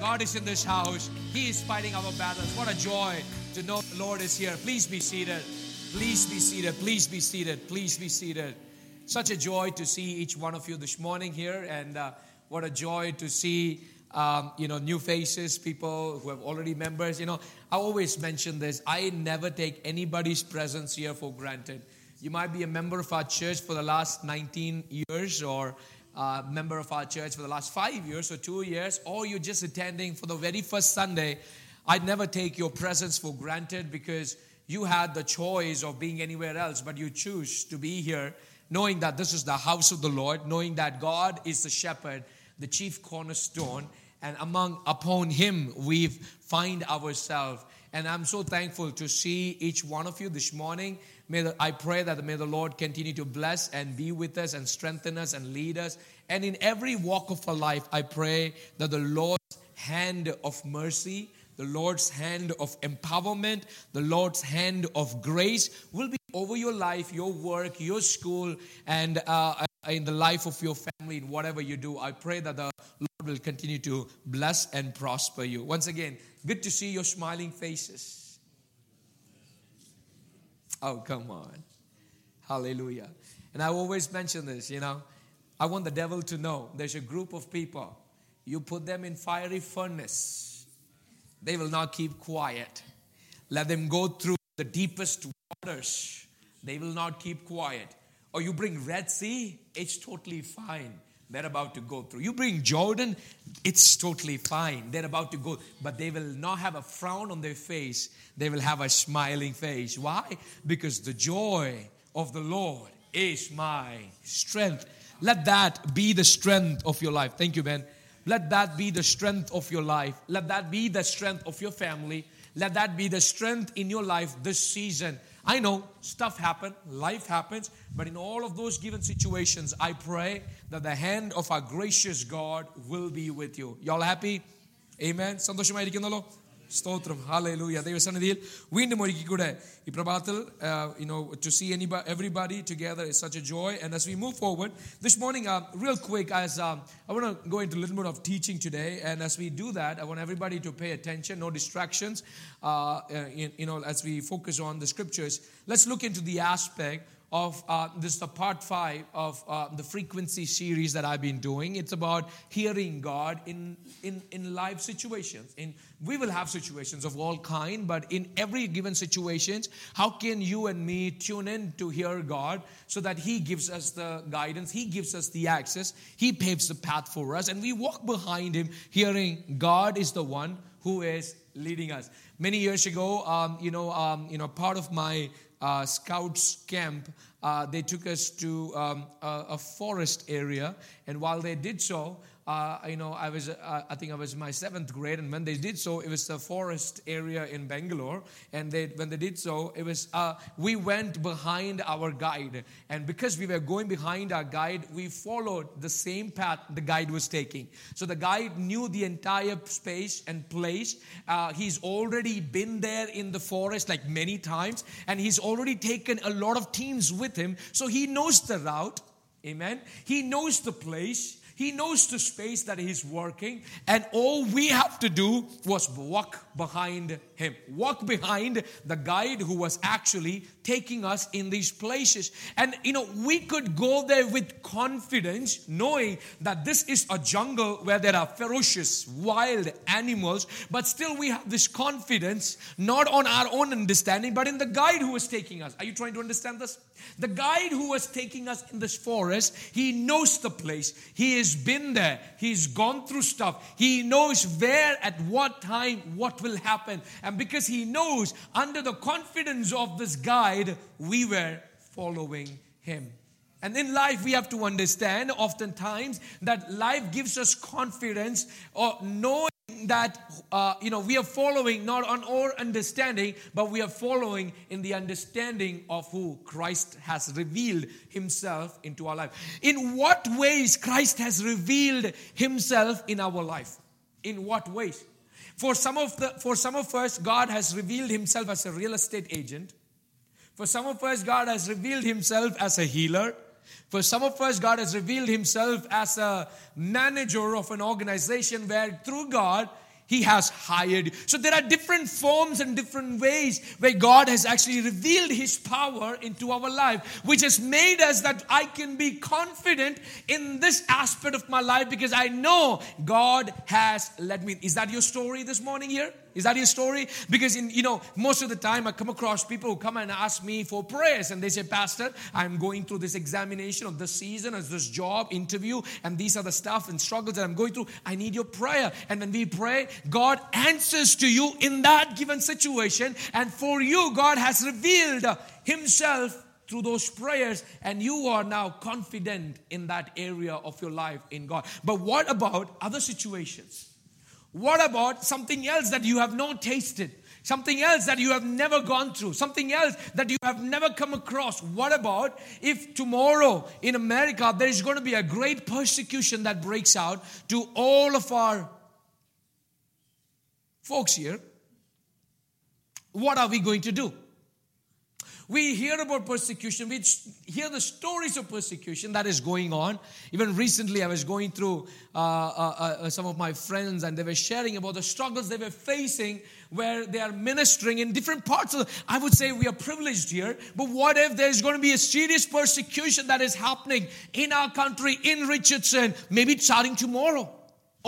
God is in this house. He is fighting our battles. What a joy to know the Lord is here. Please be seated. Please be seated. Please be seated. Please be seated. Such a joy to see each one of you this morning here, and uh, what a joy to see um, you know new faces, people who have already members. You know, I always mention this. I never take anybody's presence here for granted. You might be a member of our church for the last 19 years, or a member of our church for the last five years or two years, or you're just attending for the very first Sunday. I'd never take your presence for granted because you had the choice of being anywhere else, but you choose to be here knowing that this is the house of the Lord, knowing that God is the shepherd, the chief cornerstone, and among upon him we find ourselves. And I'm so thankful to see each one of you this morning. May the, I pray that may the Lord continue to bless and be with us and strengthen us and lead us. And in every walk of our life, I pray that the Lord's hand of mercy, the Lord's hand of empowerment, the Lord's hand of grace will be over your life, your work, your school, and uh, in the life of your family, in whatever you do. I pray that the Lord will continue to bless and prosper you. Once again, good to see your smiling faces. Oh, come on. Hallelujah. And I always mention this, you know. I want the devil to know there's a group of people, you put them in fiery furnace they will not keep quiet. Let them go through the deepest waters. They will not keep quiet. Or you bring Red Sea, it's totally fine. They're about to go through. You bring Jordan, it's totally fine. They're about to go, but they will not have a frown on their face. They will have a smiling face. Why? Because the joy of the Lord is my strength. Let that be the strength of your life. Thank you, Ben. Let that be the strength of your life. Let that be the strength of your family. Let that be the strength in your life this season. I know stuff happens, life happens, but in all of those given situations, I pray that the hand of our gracious God will be with you. Y'all happy? Amen. സന്തോഷമായിരിക്കുന്നല്ലോ സ്തോത്രം ഹാലൂയ ദൈവസന്നിധിയിൽ വീണ്ടും ഒരിക്കൽ കൂടെ ഈ പ്രഭാതത്തിൽ you know to see anybody everybody together is such a joy and as we move forward this morning uh, real quick as um, I want to go into a little bit of teaching today and as we do that I want everybody to pay attention no distractions uh, in, you know as we focus on the scriptures let's look into the aspect of uh, this is the part five of uh, the frequency series that I've been doing. It's about hearing God in, in, in life situations. In, we will have situations of all kind, but in every given situations, how can you and me tune in to hear God so that He gives us the guidance, He gives us the access, He paves the path for us, and we walk behind Him, hearing God is the one who is leading us. Many years ago, um, you know, um, you know, part of my uh, scouts camp, uh, they took us to um, a, a, forest area. And while they did so, uh, you know, I was, uh, I think I was in my seventh grade, and when they did so, it was a forest area in Bangalore. And they, when they did so, it was, uh, we went behind our guide. And because we were going behind our guide, we followed the same path the guide was taking. So the guide knew the entire space and place. Uh, he's already been there in the forest like many times, and he's already taken a lot of teams with him. So he knows the route. Amen. He knows the place. He knows the space that He's working, and all we have to do was walk behind Him. Walk behind the guide who was actually taking us in these places. And you know, we could go there with confidence, knowing that this is a jungle where there are ferocious, wild animals, but still we have this confidence, not on our own understanding, but in the guide who was taking us. Are you trying to understand this? The guide who was taking us in this forest, he knows the place. He has been there. He's gone through stuff. He knows where, at what time, what will happen. And because he knows, under the confidence of this guide, we were following him. And in life, we have to understand oftentimes that life gives us confidence or knowing that uh, you know we are following not on our understanding but we are following in the understanding of who christ has revealed himself into our life. In what ways christ has revealed himself in our life? In what ways? For some of the for some of us god has revealed himself as a real estate agent. For some of us god has revealed himself as a healer for some of us, God has revealed Himself as a manager of an organization where through God, He has hired. So there are different forms and different ways where God has actually revealed His power into our life, which has made us that I can be confident in this aspect of my life because I know God has led me. Is that your story this morning here? Is that your story? Because in you know, most of the time I come across people who come and ask me for prayers and they say, Pastor, I'm going through this examination of this season, as this job interview, and these are the stuff and struggles that I'm going through. I need your prayer. And when we pray, God answers to you in that given situation. And for you, God has revealed Himself through those prayers, and you are now confident in that area of your life in God. But what about other situations? What about something else that you have not tasted? Something else that you have never gone through, something else that you have never come across. What about if tomorrow in America there is going to be a great persecution that breaks out to all of our folks here? What are we going to do? We hear about persecution. We hear the stories of persecution that is going on. Even recently, I was going through uh, uh, uh, some of my friends, and they were sharing about the struggles they were facing where they are ministering in different parts of. The, I would say we are privileged here, but what if there's going to be a serious persecution that is happening in our country, in Richardson, maybe starting tomorrow?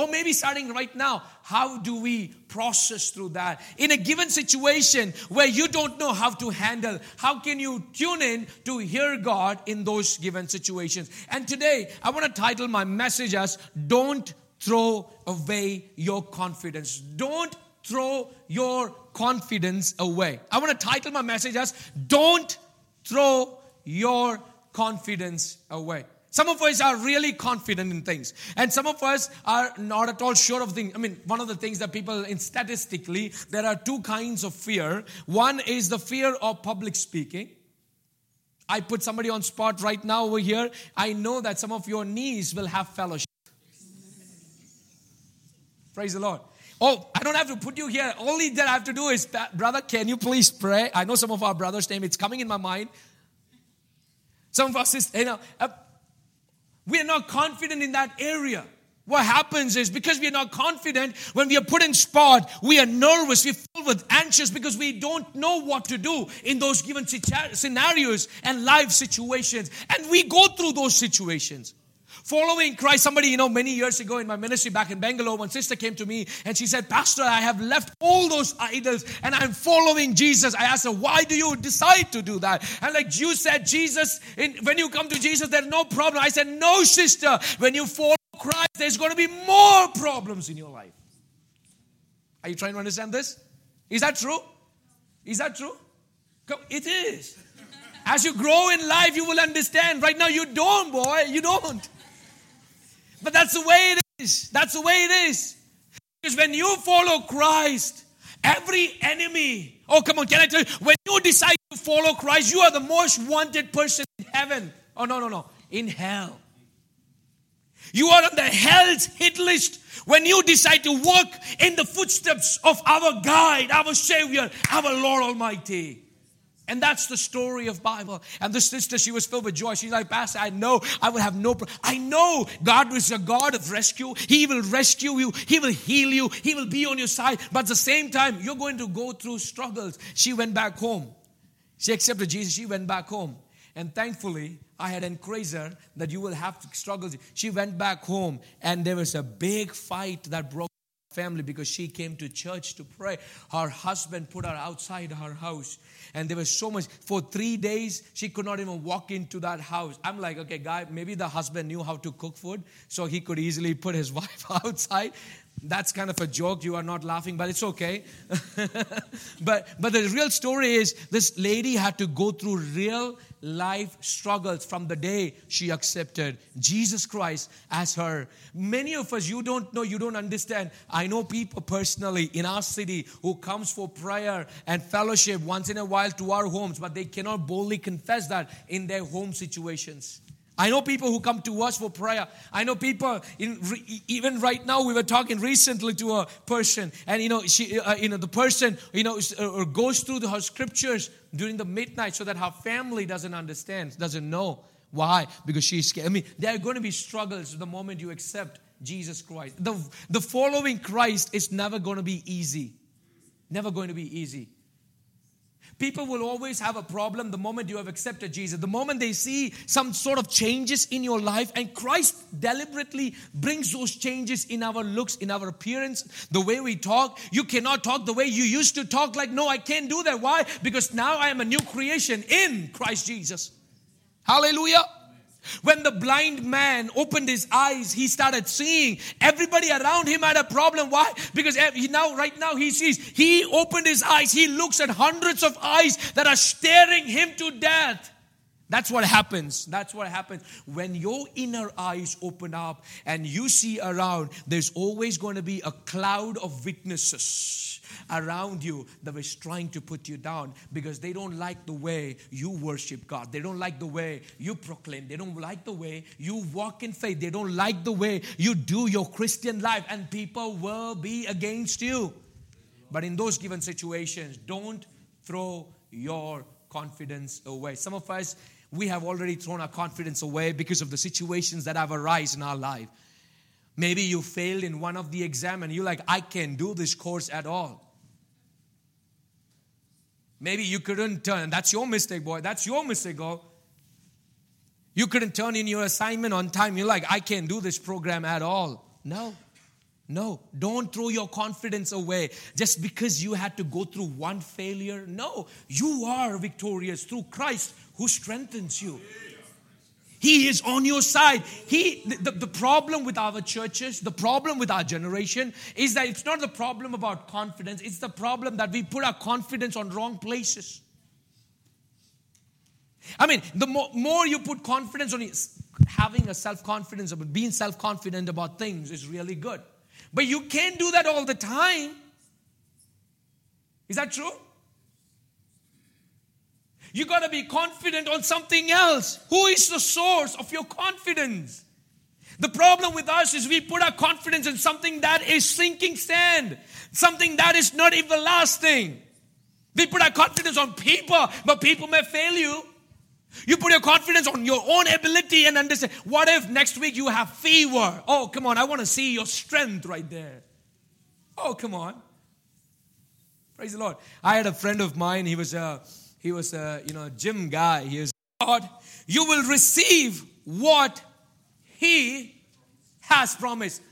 Or maybe starting right now, how do we process through that? In a given situation where you don't know how to handle, how can you tune in to hear God in those given situations? And today, I want to title my message as Don't Throw Away Your Confidence. Don't throw your confidence away. I want to title my message as Don't Throw Your Confidence Away. Some of us are really confident in things, and some of us are not at all sure of things. I mean, one of the things that people, in statistically, there are two kinds of fear. One is the fear of public speaking. I put somebody on spot right now over here. I know that some of your knees will have fellowship. Praise the Lord. Oh, I don't have to put you here. Only that I have to do is, brother, can you please pray? I know some of our brothers' name. It's coming in my mind. Some of us, is, you know, uh, we are not confident in that area. What happens is because we are not confident, when we are put in spot, we are nervous, we're filled with anxious because we don't know what to do in those given scenarios and life situations. And we go through those situations. Following Christ, somebody, you know, many years ago in my ministry back in Bangalore, one sister came to me and she said, Pastor, I have left all those idols and I'm following Jesus. I asked her, why do you decide to do that? And like you said, Jesus, in, when you come to Jesus, there's no problem. I said, no, sister, when you follow Christ, there's going to be more problems in your life. Are you trying to understand this? Is that true? Is that true? It is. As you grow in life, you will understand. Right now, you don't, boy. You don't. But that's the way it is. That's the way it is. Because when you follow Christ, every enemy, oh, come on, can I tell you? When you decide to follow Christ, you are the most wanted person in heaven. Oh, no, no, no. In hell. You are on the hell's hit list when you decide to walk in the footsteps of our guide, our Savior, our Lord Almighty. And that's the story of Bible. And the sister, she was filled with joy. She's like, Pastor, I know I will have no problem. I know God is a God of rescue. He will rescue you. He will heal you. He will be on your side. But at the same time, you're going to go through struggles. She went back home. She accepted Jesus. She went back home. And thankfully, I had encouraged her that you will have struggles. She went back home and there was a big fight that broke family because she came to church to pray. Her husband put her outside her house and there was so much for three days she could not even walk into that house i'm like okay guy maybe the husband knew how to cook food so he could easily put his wife outside that's kind of a joke you are not laughing but it's okay but but the real story is this lady had to go through real life struggles from the day she accepted Jesus Christ as her. Many of us, you don't know, you don't understand. I know people personally in our city who comes for prayer and fellowship once in a while to our homes, but they cannot boldly confess that in their home situations. I know people who come to us for prayer. I know people in even right now. We were talking recently to a person, and you know, she, uh, you know, the person, you know, uh, goes through the, her scriptures during the midnight so that her family doesn't understand, doesn't know why, because she's scared. I mean, there are going to be struggles the moment you accept Jesus Christ. The, the following Christ is never going to be easy. Never going to be easy. People will always have a problem the moment you have accepted Jesus. The moment they see some sort of changes in your life, and Christ deliberately brings those changes in our looks, in our appearance, the way we talk. You cannot talk the way you used to talk, like, no, I can't do that. Why? Because now I am a new creation in Christ Jesus. Hallelujah. When the blind man opened his eyes, he started seeing. Everybody around him had a problem. Why? Because eh, he now, right now, he sees. He opened his eyes. He looks at hundreds of eyes that are staring him to death. That's what happens. That's what happens. When your inner eyes open up and you see around, there's always going to be a cloud of witnesses around you that is trying to put you down because they don't like the way you worship God. They don't like the way you proclaim. They don't like the way you walk in faith. They don't like the way you do your Christian life, and people will be against you. But in those given situations, don't throw your confidence away. Some of us, we have already thrown our confidence away because of the situations that have arisen in our life. Maybe you failed in one of the exam and you're like, I can't do this course at all. Maybe you couldn't turn. That's your mistake, boy. That's your mistake, girl. You couldn't turn in your assignment on time. You're like, I can't do this program at all. No. No, don't throw your confidence away just because you had to go through one failure. No, you are victorious through Christ who strengthens you. He is on your side. He the, the problem with our churches, the problem with our generation is that it's not the problem about confidence, it's the problem that we put our confidence on wrong places. I mean, the more, more you put confidence on having a self confidence about being self confident about things is really good. But you can't do that all the time. Is that true? You got to be confident on something else. Who is the source of your confidence? The problem with us is we put our confidence in something that is sinking sand, something that is not everlasting. We put our confidence on people, but people may fail you. You put your confidence on your own ability and understand. What if next week you have fever? Oh, come on, I want to see your strength right there. Oh, come on. Praise the Lord. I had a friend of mine, he was a he was a you know gym guy. He was God, you will receive what he has promised.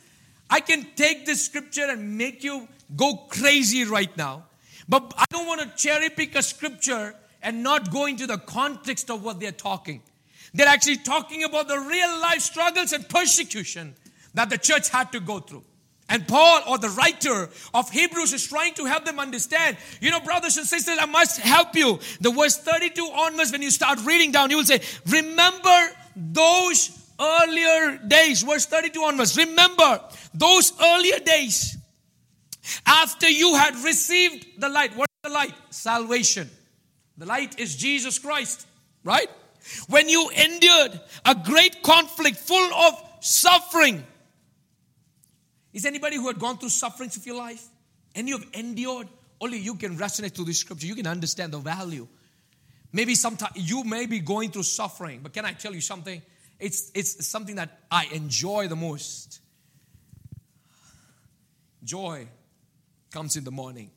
I can take this scripture and make you go crazy right now. But I don't want to cherry pick a scripture and not go into the context of what they're talking. They're actually talking about the real life struggles and persecution that the church had to go through. And Paul, or the writer of Hebrews, is trying to help them understand. You know, brothers and sisters, I must help you. The verse 32 onwards, when you start reading down, you will say, Remember those earlier days. Verse 32 onwards. Remember those earlier days after you had received the light. What is the light? Salvation. The light is Jesus Christ, right? When you endured a great conflict full of suffering. Is anybody who had gone through sufferings of your life and you have endured? Only you can resonate to this scripture. You can understand the value. Maybe sometimes you may be going through suffering, but can I tell you something? It's, it's something that I enjoy the most. Joy comes in the morning,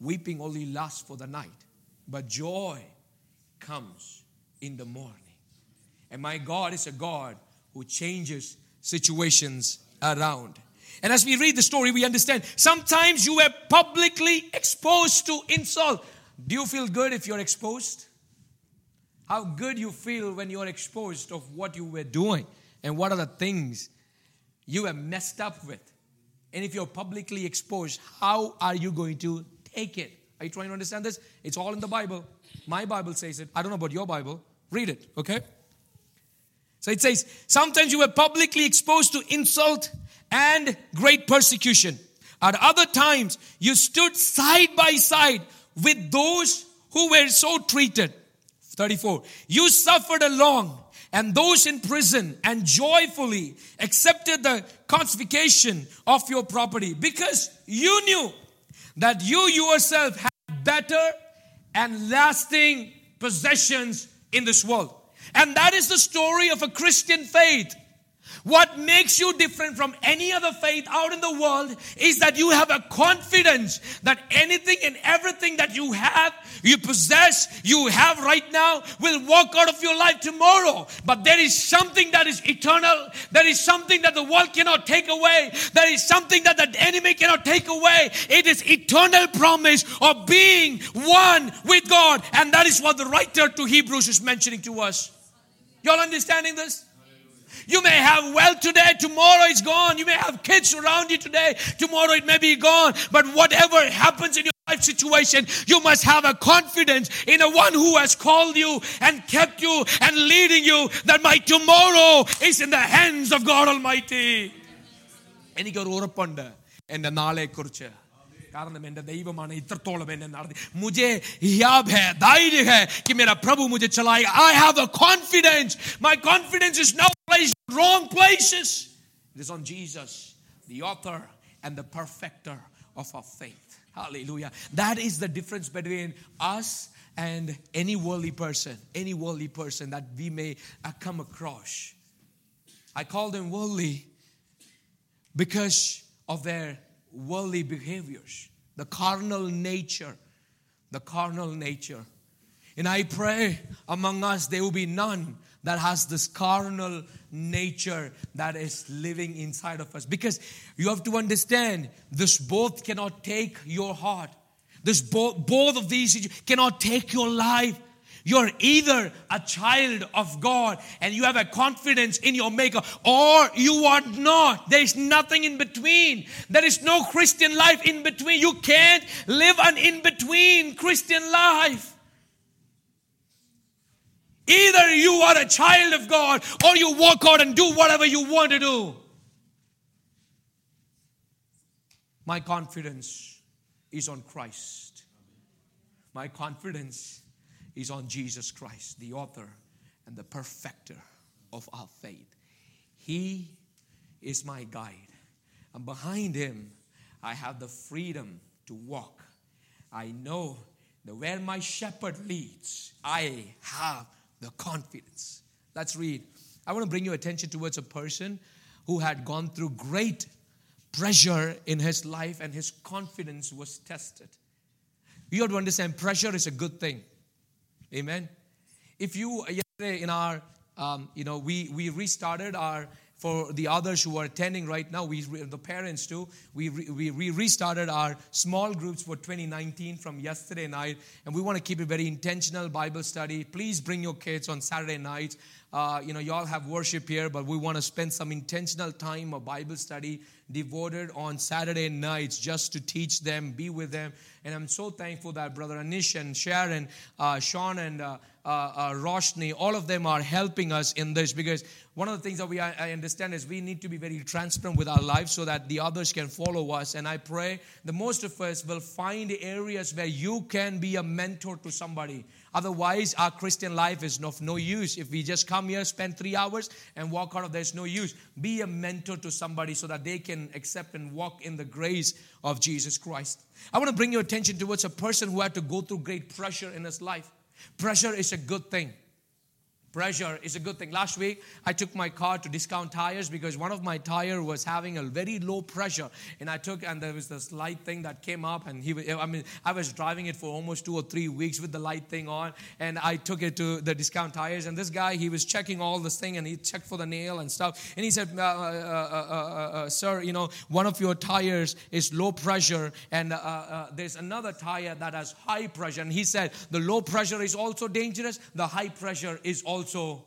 weeping only lasts for the night. But joy comes in the morning. And my God is a God who changes situations around. And as we read the story, we understand sometimes you were publicly exposed to insult. Do you feel good if you're exposed? How good you feel when you're exposed of what you were doing and what are the things you have messed up with. And if you're publicly exposed, how are you going to take it? Are you trying to understand this? It's all in the Bible. My Bible says it. I don't know about your Bible. Read it, okay? So it says, sometimes you were publicly exposed to insult and great persecution. At other times, you stood side by side with those who were so treated. 34. You suffered along and those in prison and joyfully accepted the confiscation of your property because you knew that you yourself had better and lasting possessions in this world. And that is the story of a Christian faith. What makes you different from any other faith out in the world is that you have a confidence that anything and everything that you have, you possess, you have right now will walk out of your life tomorrow. But there is something that is eternal. There is something that the world cannot take away. There is something that the enemy cannot take away. It is eternal promise of being one with God. And that is what the writer to Hebrews is mentioning to us. Y'all understanding this? You may have wealth today, tomorrow it's gone. You may have kids around you today, tomorrow it may be gone. But whatever happens in your life situation, you must have a confidence in the one who has called you and kept you and leading you that my tomorrow is in the hands of God Almighty. എനിക്കൊരു ഉറപ്പുണ്ട് എൻ്റെ നാളെക്കുറിച്ച് കാരണം എൻ്റെ ദൈവമാണ് ഇത്രത്തോളം എന്നെ നടത്തി. മുജെ ഹിയാബ് ഹെ ധൈര്യ ഹെ കി മേരാ പ്രഭു മുജെ ചലായി I have a confidence my confidence is now place wrong places it is on Jesus the author and the perfecter of our faith Hallelujah. That is the difference between us and any worldly person, any worldly person that we may uh, come across. I call them worldly because of their worldly behaviors, the carnal nature, the carnal nature. And I pray among us there will be none that has this carnal nature that is living inside of us. Because you have to understand, this both cannot take your heart. This both, both of these cannot take your life. You're either a child of God and you have a confidence in your maker or you are not. There is nothing in between. There is no Christian life in between. You can't live an in between Christian life. Either you are a child of God or you walk out and do whatever you want to do. My confidence is on Christ. My confidence is on Jesus Christ, the author and the perfecter of our faith. He is my guide. And behind him, I have the freedom to walk. I know that where my shepherd leads, I have the confidence. Let's read. I want to bring your attention towards a person who had gone through great pressure in his life and his confidence was tested. You have to understand pressure is a good thing. Amen. If you yesterday in our, um, you know, we we restarted our for the others who are attending right now, we the parents too. We we, we restarted our small groups for 2019 from yesterday night, and we want to keep it very intentional Bible study. Please bring your kids on Saturday nights. Uh, you know, y'all have worship here, but we want to spend some intentional time of Bible study devoted on Saturday nights just to teach them, be with them. And I'm so thankful that Brother Anish and Sharon, uh, Sean and uh, uh, uh, Roshni, all of them are helping us in this because one of the things that we I understand is we need to be very transparent with our lives so that the others can follow us. And I pray the most of us will find areas where you can be a mentor to somebody. Otherwise, our Christian life is of no use. If we just come here, spend three hours, and walk out of there's no use. Be a mentor to somebody so that they can accept and walk in the grace of Jesus Christ. I want to bring your attention towards a person who had to go through great pressure in his life. Pressure is a good thing. Pressure is a good thing. Last week, I took my car to discount tires because one of my tire was having a very low pressure, and I took and there was this light thing that came up, and he, I mean, I was driving it for almost two or three weeks with the light thing on, and I took it to the discount tires, and this guy he was checking all this thing, and he checked for the nail and stuff, and he said, uh, uh, uh, "Sir, you know, one of your tires is low pressure, and there's another tire that has high pressure," and he said, "The low pressure is also dangerous. The high pressure is also." Also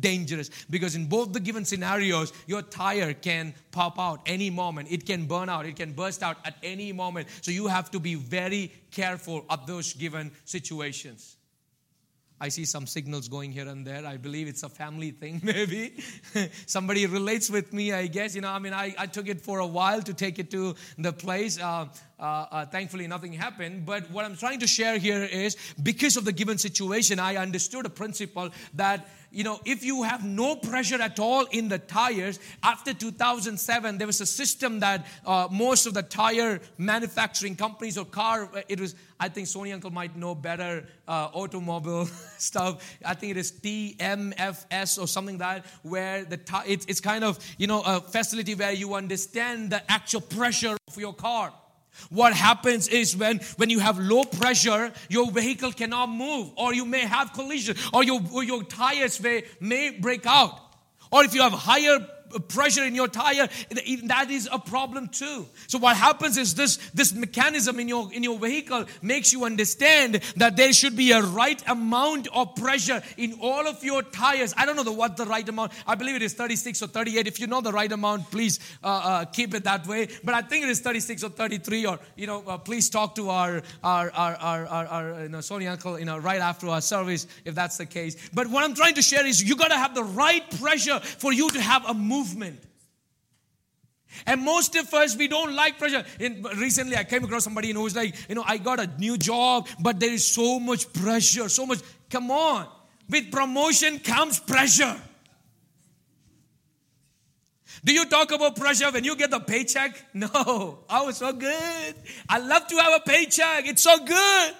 dangerous because in both the given scenarios your tire can pop out any moment. It can burn out. It can burst out at any moment. So you have to be very careful of those given situations I see some signals going here and there. I believe it's a family thing, maybe. Somebody relates with me, I guess. You know, I mean, I, I took it for a while to take it to the place. Uh, uh, uh, thankfully, nothing happened. But what I'm trying to share here is because of the given situation, I understood a principle that you know, if you have no pressure at all in the tires, after 2007, there was a system that uh, most of the tire manufacturing companies or car, uh, it was, I think Sony Uncle might know better uh, automobile stuff. I think it is TMFS or something like that, where the t- it's, it's kind of, you know, a facility where you understand the actual pressure of your car. What happens is when, when you have low pressure, your vehicle cannot move, or you may have collision, or your, or your tires may, may break out. Or if you have higher pressure in your tire that is a problem too. So what happens is this this mechanism in your in your vehicle makes you understand that there should be a right amount of pressure in all of your tires. I don't know the, what the right amount i believe it is 36 or 38 if you know the right amount please uh, uh, keep it that way. But i think it is 36 or 33 or you know uh, please talk to our our our our, our, our you know, Sony uncle you know right after our service if that's the case. But what i'm trying to share is you got to have the right pressure for you to have a move movement. And most of us, we don't like pressure. In, recently, I came across somebody who was like, you know, I got a new job, but there is so much pressure, so much. Come on. With promotion comes pressure. Do you talk about pressure when you get the paycheck? No. Oh, it's so good. I love to have a paycheck. It's so good.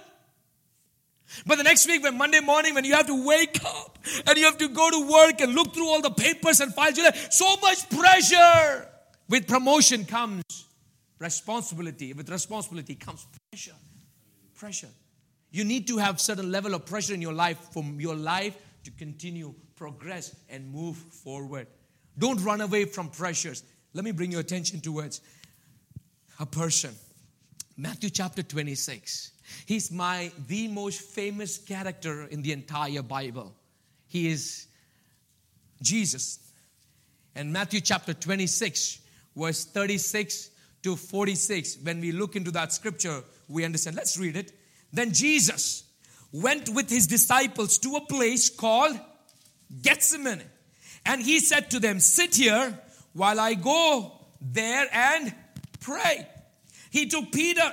But the next week, when Monday morning, when you have to wake up and you have to go to work and look through all the papers and files, so much pressure. With promotion comes responsibility. With responsibility comes pressure. Pressure. You need to have certain level of pressure in your life for your life to continue, progress, and move forward. Don't run away from pressures. Let me bring your attention towards a person. Matthew chapter 26. He's my the most famous character in the entire Bible. He is Jesus. And Matthew chapter 26, verse 36 to 46, when we look into that scripture, we understand. Let's read it. Then Jesus went with his disciples to a place called Gethsemane. And he said to them, Sit here while I go there and pray. He took Peter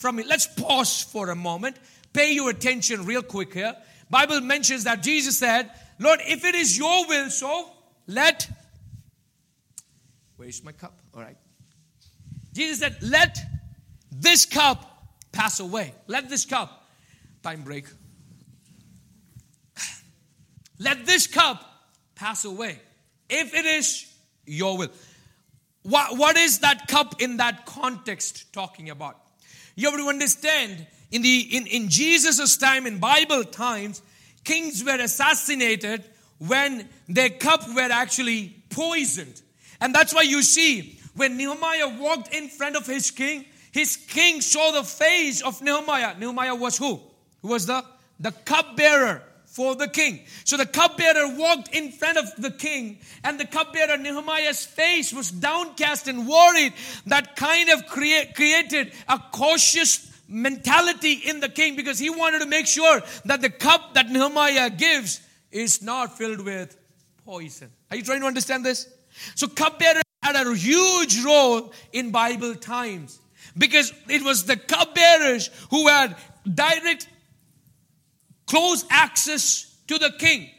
from me. Let's pause for a moment. Pay your attention real quick here. Bible mentions that Jesus said, Lord, if it is your will, so let. Where's my cup? All right. Jesus said, Let this cup pass away. Let this cup. Time break. Let this cup pass away. If it is your will. What, what is that cup in that context talking about? You have to understand, in, the, in, in Jesus' time, in Bible times, kings were assassinated when their cup were actually poisoned. And that's why you see, when Nehemiah walked in front of his king, his king saw the face of Nehemiah. Nehemiah was who? Who was the, the cupbearer for the king. So the cupbearer walked in front of the king, and the cupbearer Nehemiah's face was downcast and worried. That kind of create, created a cautious mentality in the king because he wanted to make sure that the cup that Nehemiah gives is not filled with poison. Are you trying to understand this? So cupbearer had a huge role in Bible times because it was the cupbearers who had direct close access to the king.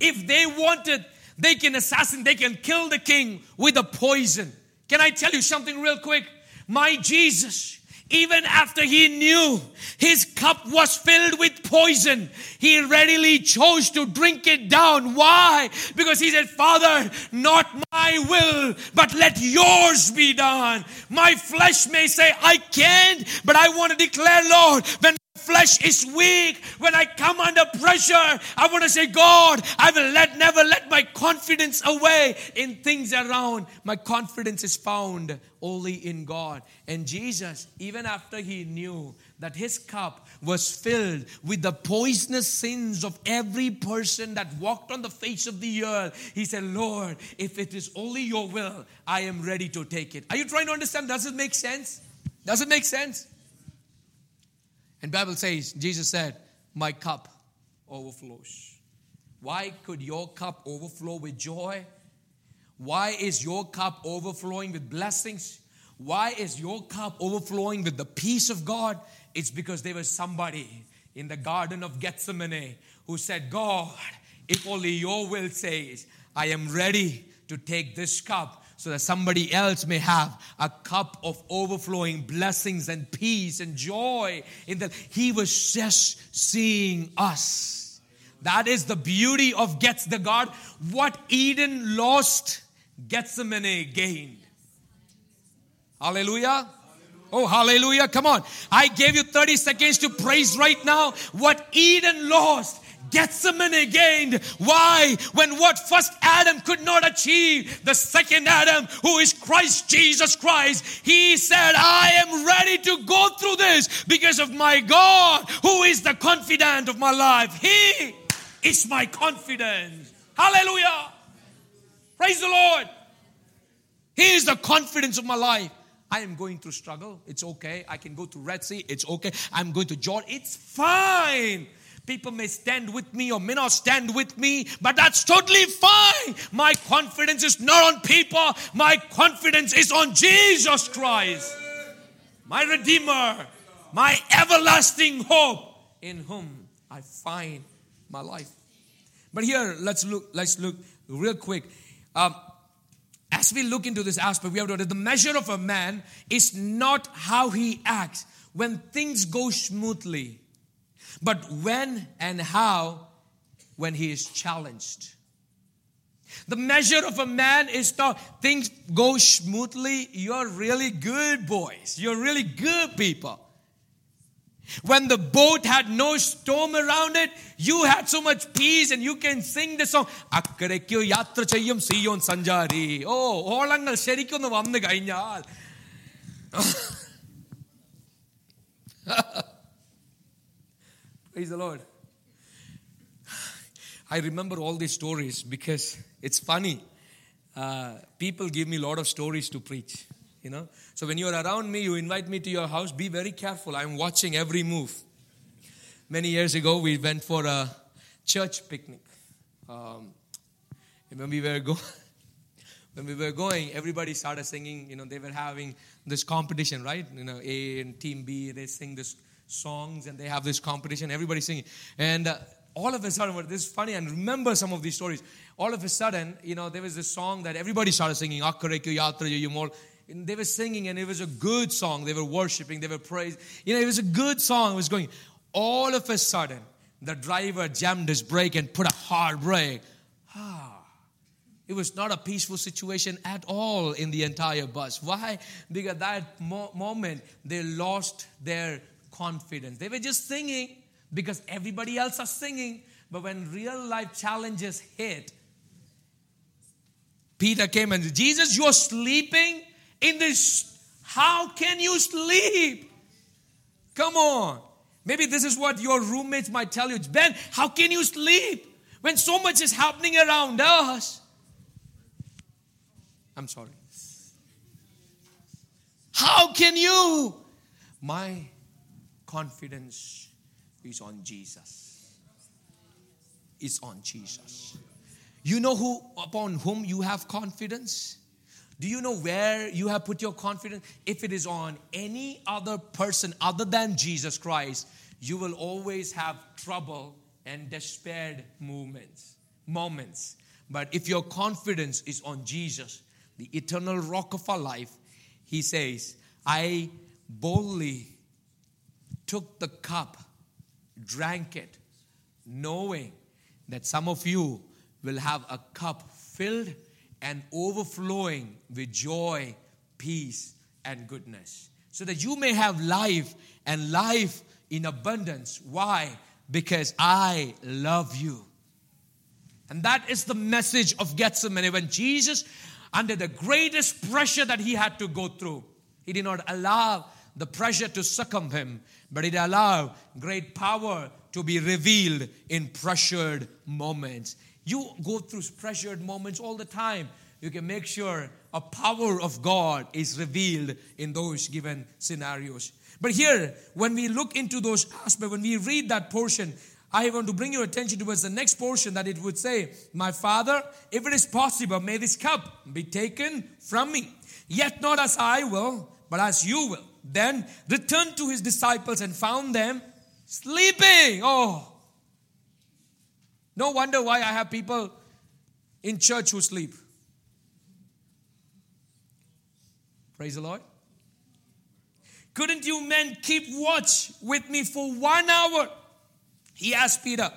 If they wanted, they can assassinate, they can kill the king with a poison. Can I tell you something real quick? My Jesus, even after he knew his cup was filled with poison, he readily chose to drink it down. Why? Because he said, Father, not my will, but let yours be done. My flesh may say, I can't, but I want to declare, Lord, when flesh is weak, when I come under pressure, I want to say, God, I will let never let my confidence away in things around. My confidence is found only in God. And Jesus, even after he knew that his cup was filled with the poisonous sins of every person that walked on the face of the earth, he said, Lord, if it is only your will, I am ready to take it. Are you trying to understand? Does it make sense? Does it make sense? And Bible says, Jesus said, My cup overflows. Why could your cup overflow with joy? Why is your cup overflowing with blessings? Why is your cup overflowing with the peace of God? It's because there was somebody in the Garden of Gethsemane who said, God, if only your will says, I am ready to take this cup so that somebody else may have a cup of overflowing blessings and peace and joy in that he was just seeing us that is the beauty of gets the god what eden lost gethsemane gained hallelujah Oh, hallelujah. Come on. I gave you 30 seconds to praise right now. What Eden lost, Gethsemane gained. Why? When what first Adam could not achieve, the second Adam, who is Christ Jesus Christ, he said, I am ready to go through this because of my God, who is the confidant of my life. He is my confidence. Hallelujah. Praise the Lord. He is the confidence of my life. I am going through struggle. It's okay. I can go to Red Sea. It's okay. I'm going to Jordan. It's fine. People may stand with me or may not stand with me, but that's totally fine. My confidence is not on people, my confidence is on Jesus Christ, my Redeemer, my everlasting hope, in whom I find my life. But here, let's look, let's look real quick. Um, as we look into this aspect, we have to the measure of a man is not how he acts when things go smoothly but when and how when he is challenged. The measure of a man is not things go smoothly, you're really good boys, you're really good people. When the boat had no storm around it, you had so much peace and you can sing the song. അക്കരയ്ക്കോ യാത്ര ചെയ്യും സിയോൻ സഞ്ചാരി ഓ ഓളങ്ങൾ ശരിക്കൊന്ന് വന്നു കഴിഞ്ഞാൽ Praise the Lord. I remember all these stories because it's funny. Uh, people give me a lot of stories to preach, you know. So when you're around me, you invite me to your house, be very careful. I'm watching every move. Many years ago, we went for a church picnic. Um, when we were going, when we were going, everybody started singing. You know, they were having this competition, right? You know, A and Team B, they sing this songs and they have this competition, everybody singing. And uh, all of a sudden, this is funny, and remember some of these stories. All of a sudden, you know, there was this song that everybody started singing, Yatra and they were singing, and it was a good song. They were worshiping, they were praising. You know, it was a good song. It was going. All of a sudden, the driver jammed his brake and put a hard brake. Ah. It was not a peaceful situation at all in the entire bus. Why? Because that mo- moment they lost their confidence. They were just singing because everybody else are singing. But when real life challenges hit, Peter came and said, Jesus, you're sleeping in this. How can you sleep? Come on. Maybe this is what your roommates might tell you. Ben, how can you sleep when so much is happening around us? I'm sorry. How can you? My confidence is on Jesus. It's on Jesus. You know who upon whom you have confidence? Do you know where you have put your confidence? If it is on any other person other than Jesus Christ, you will always have trouble and despaired moments. Moments. But if your confidence is on Jesus, the eternal rock of our life, he says, I boldly took the cup, drank it, knowing that some of you will have a cup filled and overflowing with joy, peace, and goodness. So that you may have life and life in abundance. Why? Because I love you. And that is the message of Gethsemane. When Jesus, under the greatest pressure that he had to go through, he did not allow the pressure to succumb him, but it allowed great power to be revealed in pressured moments. You go through pressured moments all the time. You can make sure a power of God is revealed in those given scenarios. But here, when we look into those aspects, when we read that portion, I want to bring your attention towards the next portion that it would say, My Father, if it is possible, may this cup be taken from me. Yet not as I will, but as you will. Then returned to his disciples and found them sleeping. Oh, no wonder why I have people in church who sleep. Praise the Lord. Couldn't you men keep watch with me for one hour? He asked Peter,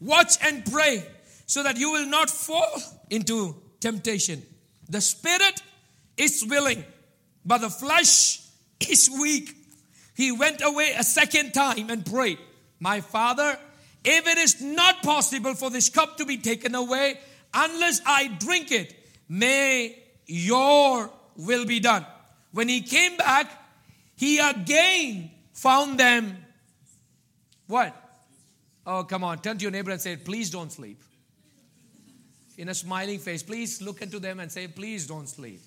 Watch and pray so that you will not fall into temptation. The spirit is willing, but the flesh is weak. He went away a second time and prayed, My father, if it is not possible for this cup to be taken away unless I drink it, may your will be done. When he came back, he again found them what? Oh, come on. Turn to your neighbor and say, Please don't sleep. In a smiling face, please look into them and say, Please don't sleep.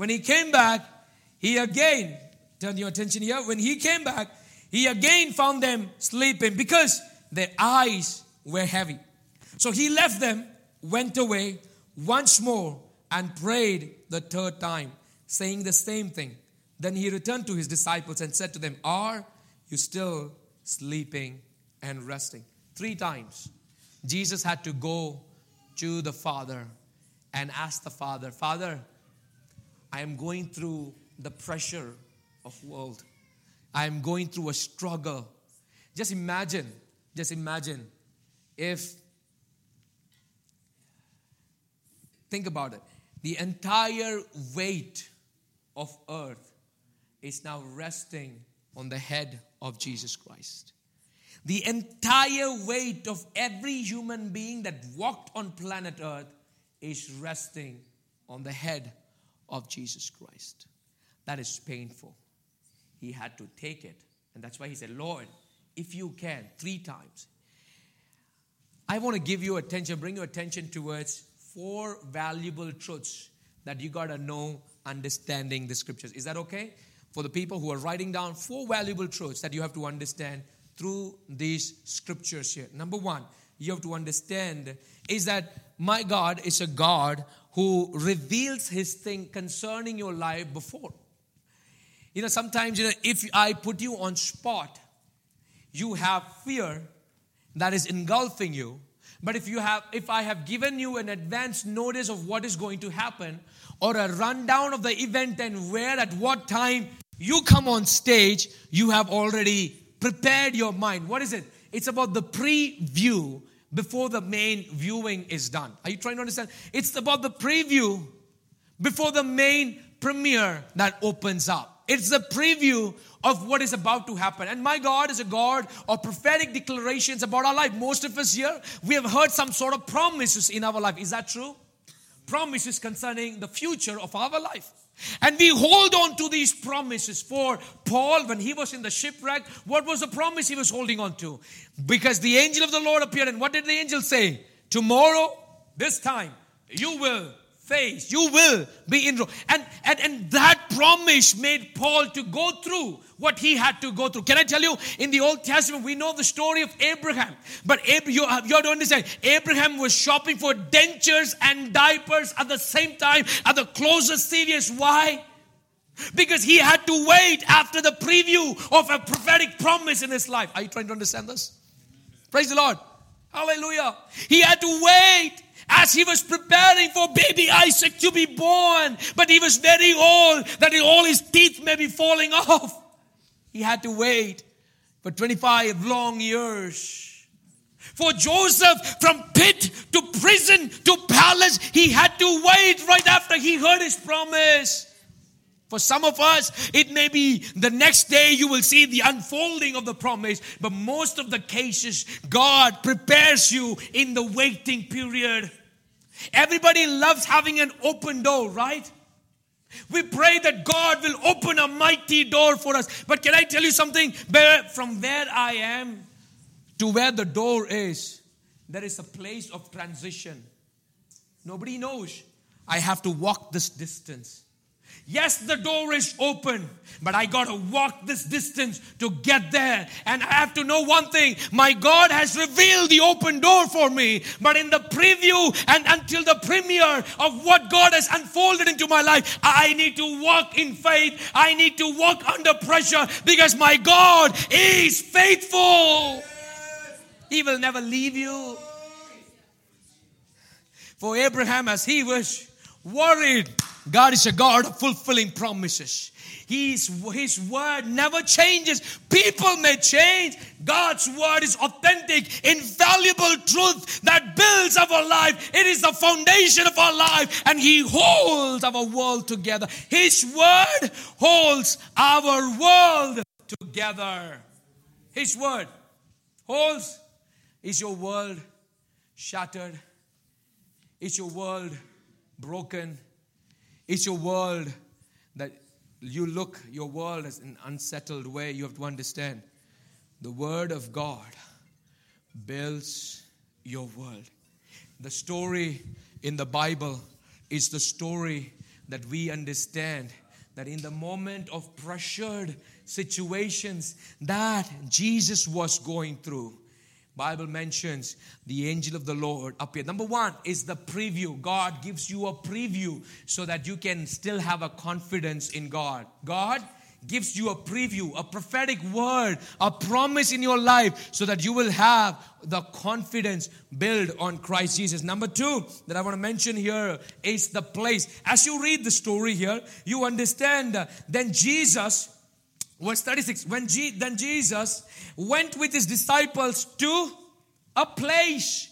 When he came back, he again, turn your attention here, when he came back, he again found them sleeping because their eyes were heavy. So he left them, went away once more, and prayed the third time, saying the same thing. Then he returned to his disciples and said to them, Are you still sleeping and resting? Three times. Jesus had to go to the Father and ask the Father, Father, I am going through the pressure of world. I am going through a struggle. Just imagine, just imagine if think about it. The entire weight of earth is now resting on the head of Jesus Christ. The entire weight of every human being that walked on planet earth is resting on the head of Jesus Christ. That is painful. He had to take it. And that's why he said, Lord, if you can, three times. I want to give you attention, bring your attention towards four valuable truths that you got to know understanding the scriptures. Is that okay? For the people who are writing down four valuable truths that you have to understand through these scriptures here. Number one, you have to understand is that my God is a God who reveals his thing concerning your life before. You know, sometimes, you know, if I put you on spot, you have fear that is engulfing you. But if you have, if I have given you an advance notice of what is going to happen, or a rundown of the event and where at what time you come on stage, you have already prepared your mind. What is it? It's about the preview before the main viewing is done. Are you trying to understand? It's about the preview before the main premiere that opens up. It's the preview of what is about to happen. And my God is a God of prophetic declarations about our life. Most of us here, we have heard some sort of promises in our life. Is that true? Promises concerning the future of our life. And we hold on to these promises. For Paul, when he was in the shipwreck, what was the promise he was holding on to? Because the angel of the Lord appeared, and what did the angel say? Tomorrow, this time, you will face, you will be in And, and, and that promise made Paul to go through what he had to go through. Can I tell you, in the Old Testament, we know the story of Abraham. But you, uh, you have to understand, Abraham was shopping for dentures and diapers at the same time at the closest CVS. Why? Because he had to wait after the preview of a prophetic promise in his life. Are you trying to understand this? Praise the Lord. Hallelujah. He had to wait as he was preparing for baby Isaac to be born, but he was very old that all his teeth may be falling off. He had to wait for 25 long years. For Joseph, from pit to prison to palace, he had to wait right after he heard his promise. For some of us, it may be the next day you will see the unfolding of the promise, but most of the cases, God prepares you in the waiting period. Everybody loves having an open door, right? We pray that God will open a mighty door for us. But can I tell you something? From where I am to where the door is, there is a place of transition. Nobody knows. I have to walk this distance. Yes, the door is open, but I got to walk this distance to get there. And I have to know one thing my God has revealed the open door for me, but in the preview and until the premiere of what God has unfolded into my life, I need to walk in faith. I need to walk under pressure because my God is faithful. He will never leave you. For Abraham, as he was worried, God is a God of fulfilling promises. His, his word never changes. People may change. God's word is authentic, invaluable truth that builds our life. It is the foundation of our life, and He holds our world together. His word holds our world together. His word holds. Is your world shattered? Is your world broken? Is your world that you look, your world is an unsettled way? You have to understand the Word of God builds your world. The story in the Bible is the story that we understand that in the moment of pressured situations that Jesus was going through, Bible mentions the angel of the Lord appeared. Number one is the preview. God gives you a preview so that you can still have a confidence in God. God gives you a preview, a prophetic word, a promise in your life so that you will have the confidence built on Christ Jesus. Number two that I want to mention here is the place. As you read the story here, you understand uh, then Jesus Verse 36 When then Jesus went with his disciples to a place,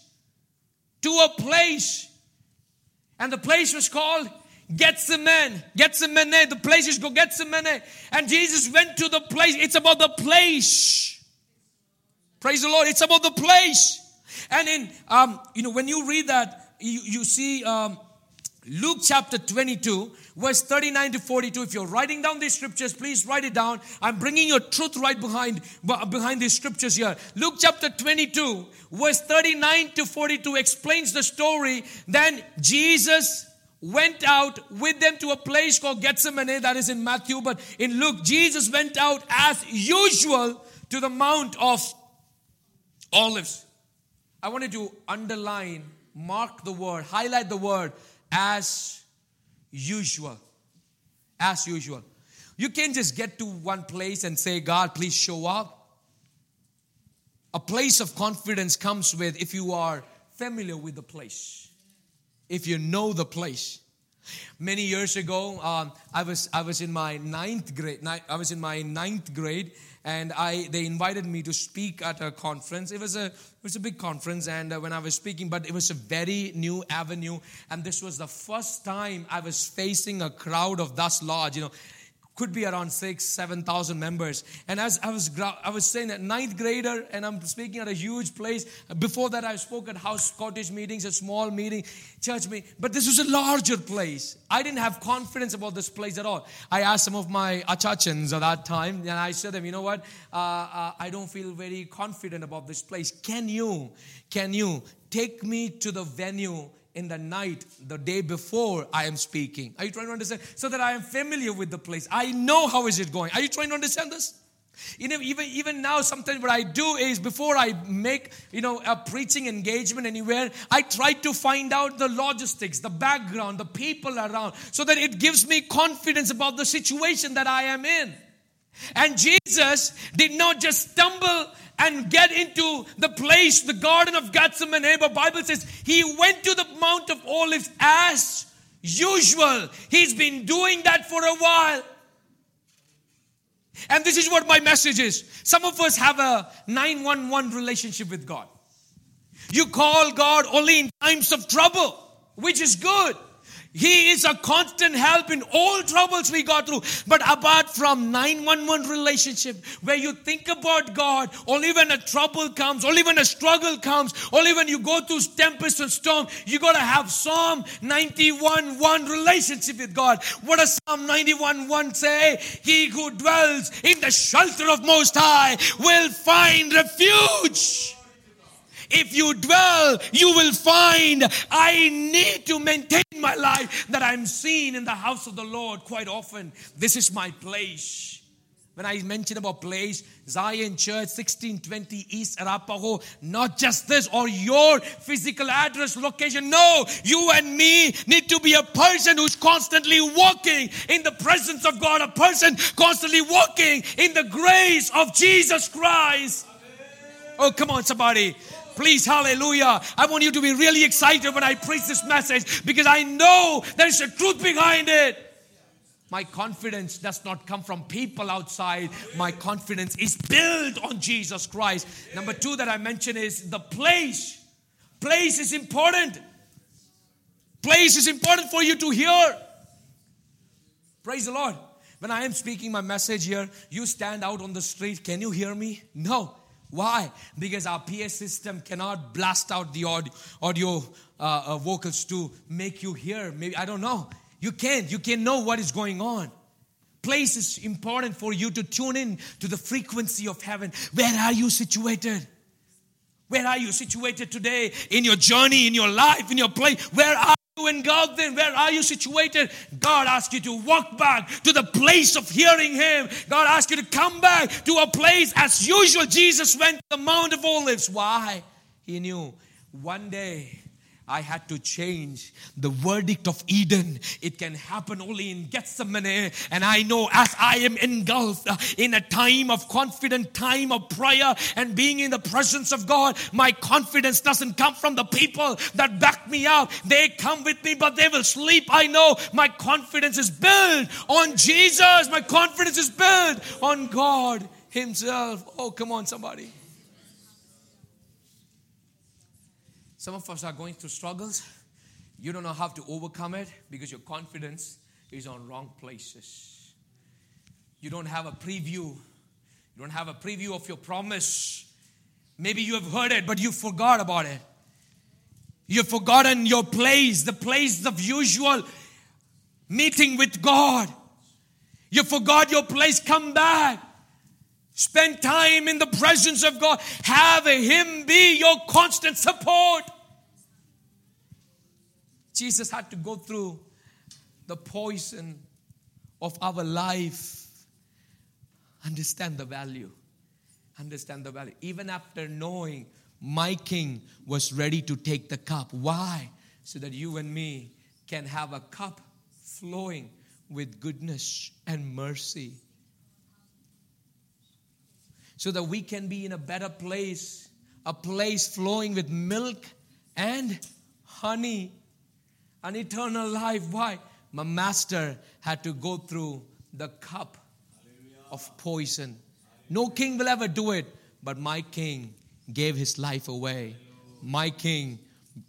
to a place, and the place was called Gethsemane. Gethsemane. The place is called Gethsemane. And Jesus went to the place. It's about the place. Praise the Lord. It's about the place. And in, um, you know, when you read that, you, you see um, Luke chapter 22, verse 39 to 42. If you're writing down these scriptures, please write it down. I'm bringing your truth right behind, behind these scriptures here. Luke chapter 22, verse 39 to 42 explains the story. Then Jesus went out with them to a place called Gethsemane, that is in Matthew, but in Luke, Jesus went out as usual to the Mount of Olives. I wanted to underline, mark the word, highlight the word as usual. As usual. You can't just get to one place and say, God, please show up. A place of confidence comes with if you are familiar with the place, if you know the place. Many years ago, um, I was I was in my ninth grade. I was in my ninth grade, and I they invited me to speak at a conference. It was a it was a big conference, and uh, when I was speaking, but it was a very new avenue, and this was the first time I was facing a crowd of thus large. You know, could be around six, seven thousand members. And as I was, I was saying that ninth grader, and I'm speaking at a huge place. Before that, I spoke at house cottage meetings, a small meeting, church meeting. But this was a larger place. I didn't have confidence about this place at all. I asked some of my achachans at that time, and I said them, you know what? Uh, uh, I don't feel very confident about this place. Can you, can you take me to the venue? In the night, the day before I am speaking. Are you trying to understand? So that I am familiar with the place. I know how is it going. Are you trying to understand this? You know, even even now, sometimes what I do is before I make you know a preaching engagement anywhere, I try to find out the logistics, the background, the people around, so that it gives me confidence about the situation that I am in. And Jesus did not just stumble and get into the place, the Garden of Gethsemane. But Bible says he went to the Mount of Olives as usual. He's been doing that for a while. And this is what my message is. Some of us have a 911 relationship with God. You call God only in times of trouble, which is good. He is a constant help in all troubles we go through. But apart from 911 relationship, where you think about God, only when a trouble comes, only when a struggle comes, only when you go through tempest and storm, you gotta have Psalm 91 1 relationship with God. What does Psalm 91 1 say? He who dwells in the shelter of Most High will find refuge. If you dwell, you will find I need to maintain my life that I'm seen in the house of the Lord quite often. This is my place. When I mention about place, Zion Church, 1620 East Arapaho, not just this or your physical address, location. No, you and me need to be a person who's constantly walking in the presence of God, a person constantly walking in the grace of Jesus Christ. Oh, come on, somebody. Please, hallelujah. I want you to be really excited when I preach this message because I know there's a truth behind it. My confidence does not come from people outside. My confidence is built on Jesus Christ. Number two that I mentioned is the place. Place is important. Place is important for you to hear. Praise the Lord. When I am speaking my message here, you stand out on the street. Can you hear me? No. Why? Because our PA system cannot blast out the audio, audio uh, uh, vocals to make you hear. Maybe, I don't know. You can't. You can't know what is going on. Place is important for you to tune in to the frequency of heaven. Where are you situated? Where are you situated today in your journey, in your life, in your place? Where are in God then where are you situated? God asks you to walk back to the place of hearing him. God asks you to come back to a place as usual. Jesus went to the Mount of Olives. Why? He knew one day I had to change the verdict of Eden. It can happen only in Gethsemane. And I know as I am engulfed in a time of confident time of prayer and being in the presence of God, my confidence doesn't come from the people that back me up. They come with me, but they will sleep. I know my confidence is built on Jesus. My confidence is built on God Himself. Oh, come on, somebody. Some of us are going through struggles. You don't know how to overcome it because your confidence is on wrong places. You don't have a preview. You don't have a preview of your promise. Maybe you have heard it, but you forgot about it. You've forgotten your place, the place of usual meeting with God. You forgot your place. Come back. Spend time in the presence of God. Have Him be your constant support. Jesus had to go through the poison of our life. Understand the value. Understand the value. Even after knowing my king was ready to take the cup. Why? So that you and me can have a cup flowing with goodness and mercy so that we can be in a better place, a place flowing with milk and honey, an eternal life. Why? My master had to go through the cup of poison. No king will ever do it, but my king gave his life away. My king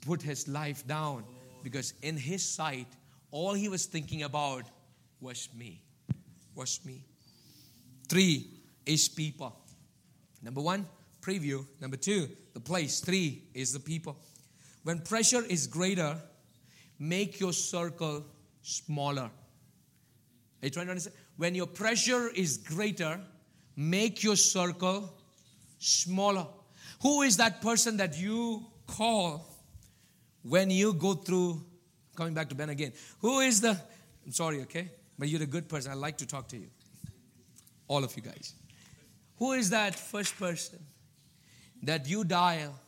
put his life down because in his sight, all he was thinking about was me. Was me. Three is people. Number one, preview. Number two, the place. Three is the people. When pressure is greater, make your circle smaller. Are you trying to understand? When your pressure is greater, make your circle smaller. Who is that person that you call when you go through? Coming back to Ben again. Who is the, I'm sorry, okay? But you're a good person. I like to talk to you. All of you guys. Who is that first person that you dial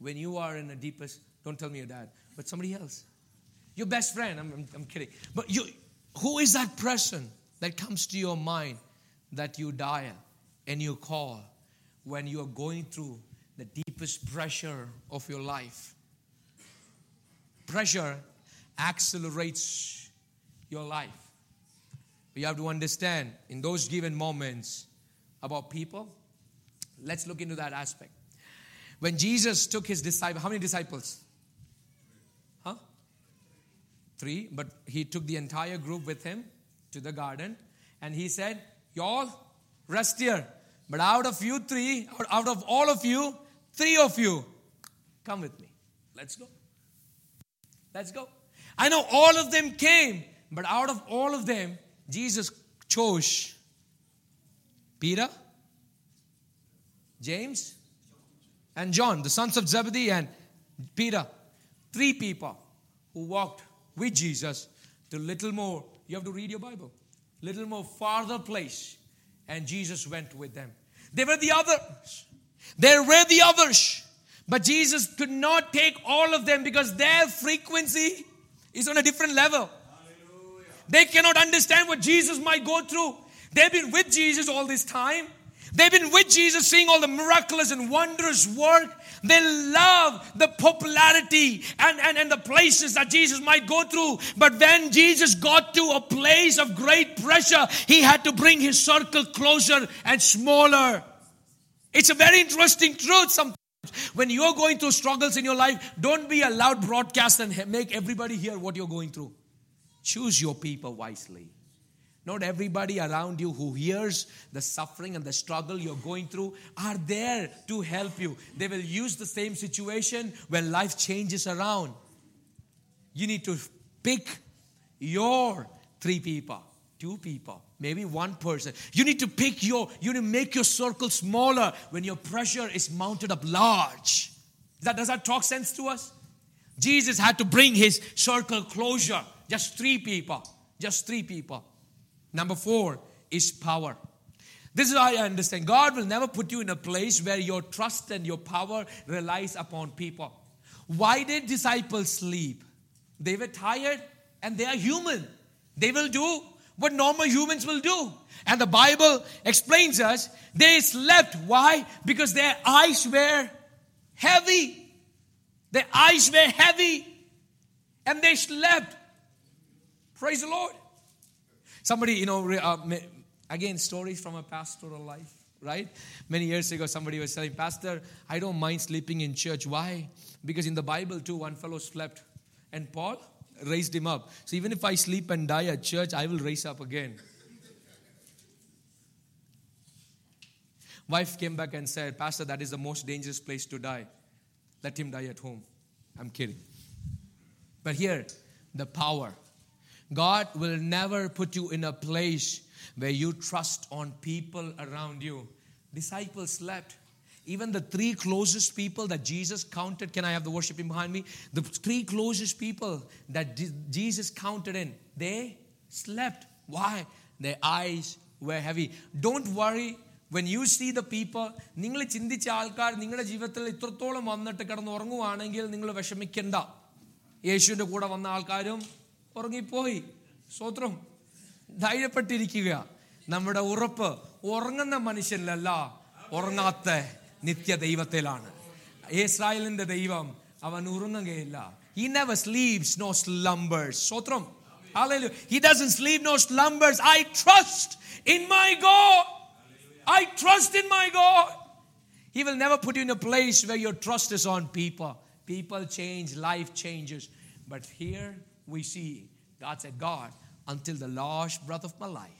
when you are in the deepest? Don't tell me your dad, but somebody else. Your best friend. I'm, I'm, I'm kidding. But you, who is that person that comes to your mind that you dial and you call when you are going through the deepest pressure of your life? Pressure accelerates your life. But you have to understand in those given moments, about people? Let's look into that aspect. When Jesus took his disciples, how many disciples? Huh? three, but he took the entire group with him to the garden and he said, Y'all rest here. But out of you three, out of all of you, three of you, come with me. Let's go. Let's go. I know all of them came, but out of all of them, Jesus chose Peter, James, and John, the sons of Zebedee and Peter. Three people who walked with Jesus to little more. You have to read your Bible. Little more farther place. And Jesus went with them. They were the others. There were the others. But Jesus could not take all of them because their frequency is on a different level. Hallelujah. They cannot understand what Jesus might go through. They've been with Jesus all this time. They've been with Jesus, seeing all the miraculous and wondrous work. They love the popularity and, and, and the places that Jesus might go through. But when Jesus got to a place of great pressure, he had to bring his circle closer and smaller. It's a very interesting truth sometimes. When you're going through struggles in your life, don't be a loud broadcast and make everybody hear what you're going through. Choose your people wisely. Not everybody around you who hears the suffering and the struggle you're going through are there to help you. They will use the same situation when life changes around. You need to pick your three people, two people, maybe one person. You need to pick your, you need to make your circle smaller when your pressure is mounted up large. That, does that talk sense to us? Jesus had to bring his circle closer. Just three people. Just three people. Number four is power. This is how I understand. God will never put you in a place where your trust and your power relies upon people. Why did disciples sleep? They were tired and they are human. They will do what normal humans will do. And the Bible explains us they slept. Why? Because their eyes were heavy. Their eyes were heavy and they slept. Praise the Lord. Somebody, you know, uh, again, stories from a pastoral life, right? Many years ago, somebody was saying, Pastor, I don't mind sleeping in church. Why? Because in the Bible, too, one fellow slept. And Paul raised him up. So even if I sleep and die at church, I will raise up again. Wife came back and said, Pastor, that is the most dangerous place to die. Let him die at home. I'm kidding. But here, the power God will never put you in a place where you trust on people around you. Disciples slept. Even the three closest people that Jesus counted, can I have the worshiping behind me? The three closest people that Jesus counted in, they slept. Why? Their eyes were heavy. Don't worry when you see the people നിങ്ങൾ ചിന്തിച്ച ആൾക്കാർ നിങ്ങളുടെ ജീവിതത്തിൽ ഇത്രത്തോളം വന്നിട്ട് കിടന്ന് ഉറങ്ങുവാണെങ്കിൽ നിങ്ങൾ വിഷമിക്കണ്ട യേശുവിൻ്റെ കൂടെ വന്ന ആൾക്കാരും ഉറങ്ങിപ്പോയി സ്വത്രം ധൈര്യപ്പെട്ടിരിക്കുക നമ്മുടെ ഉറപ്പ് ഉറങ്ങുന്ന മനുഷ്യനിലല്ല ഉറങ്ങാത്ത നിത്യ ദൈവത്തിലാണ് ഇസ്രായേലിന്റെ ദൈവം അവൻ ഉറങ്ങുകയില്ല He never sleeps nor slumbers. Sotram. Hallelujah. He doesn't sleep nor slumbers. I trust in my God. I trust in my God. He will never put you in a place where your trust is on people. People change, life changes. But here we see God said, God, until the last breath of my life,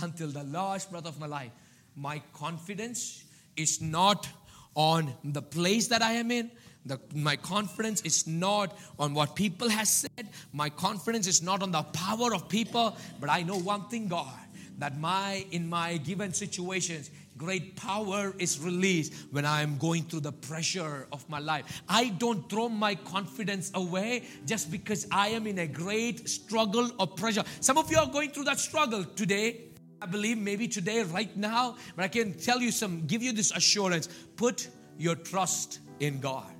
until the last breath of my life, my confidence is not on the place that I am in. The, my confidence is not on what people have said. My confidence is not on the power of people. But I know one thing, God, that my in my given situations, great power is released when I am going through the pressure of my life. I don't throw my confidence away just because I am in a great struggle or pressure. Some of you are going through that struggle today. I believe maybe today, right now, but I can tell you some, give you this assurance. Put your trust in God.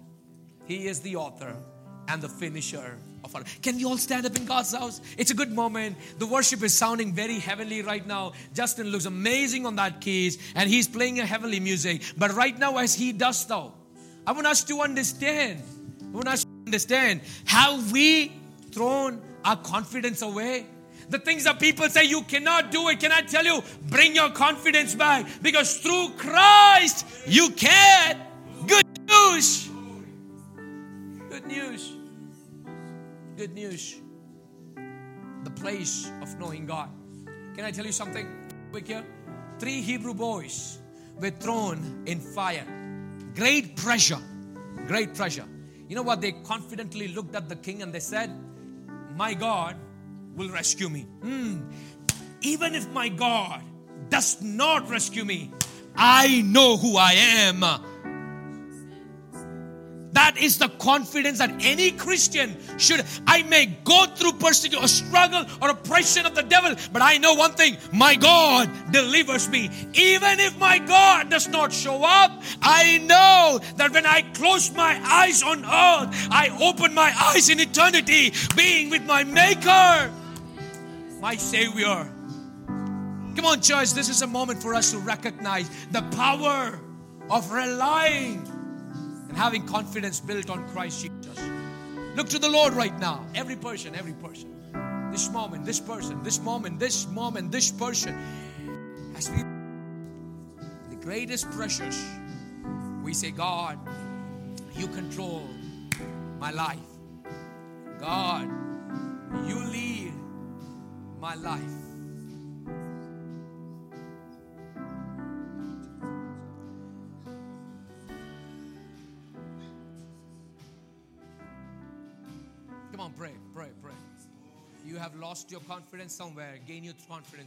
He is the author and the finisher of our. Can you all stand up in God's house? It's a good moment. The worship is sounding very heavenly right now. Justin looks amazing on that keys and he's playing a heavenly music. But right now, as he does so, I want us to understand. I want us to understand. Have we thrown our confidence away? The things that people say you cannot do it. Can I tell you? Bring your confidence back because through Christ you can. Good news. Good news. Good news. the place of knowing God. Can I tell you something quick here? Three Hebrew boys were thrown in fire. Great pressure. Great pressure. You know what? They confidently looked at the king and they said, My God will rescue me. Hmm. Even if my God does not rescue me, I know who I am. That is the confidence that any Christian should. I may go through persecution or struggle or oppression of the devil, but I know one thing my God delivers me. Even if my God does not show up, I know that when I close my eyes on earth, I open my eyes in eternity, being with my Maker, my Savior. Come on, church, this is a moment for us to recognize the power of relying and having confidence built on Christ Jesus. Look to the Lord right now. Every person, every person. This moment, this person, this moment, this moment, this person. As we the greatest pressures, we say, God, you control my life. God, you lead my life. You have lost your confidence somewhere. Gain your confidence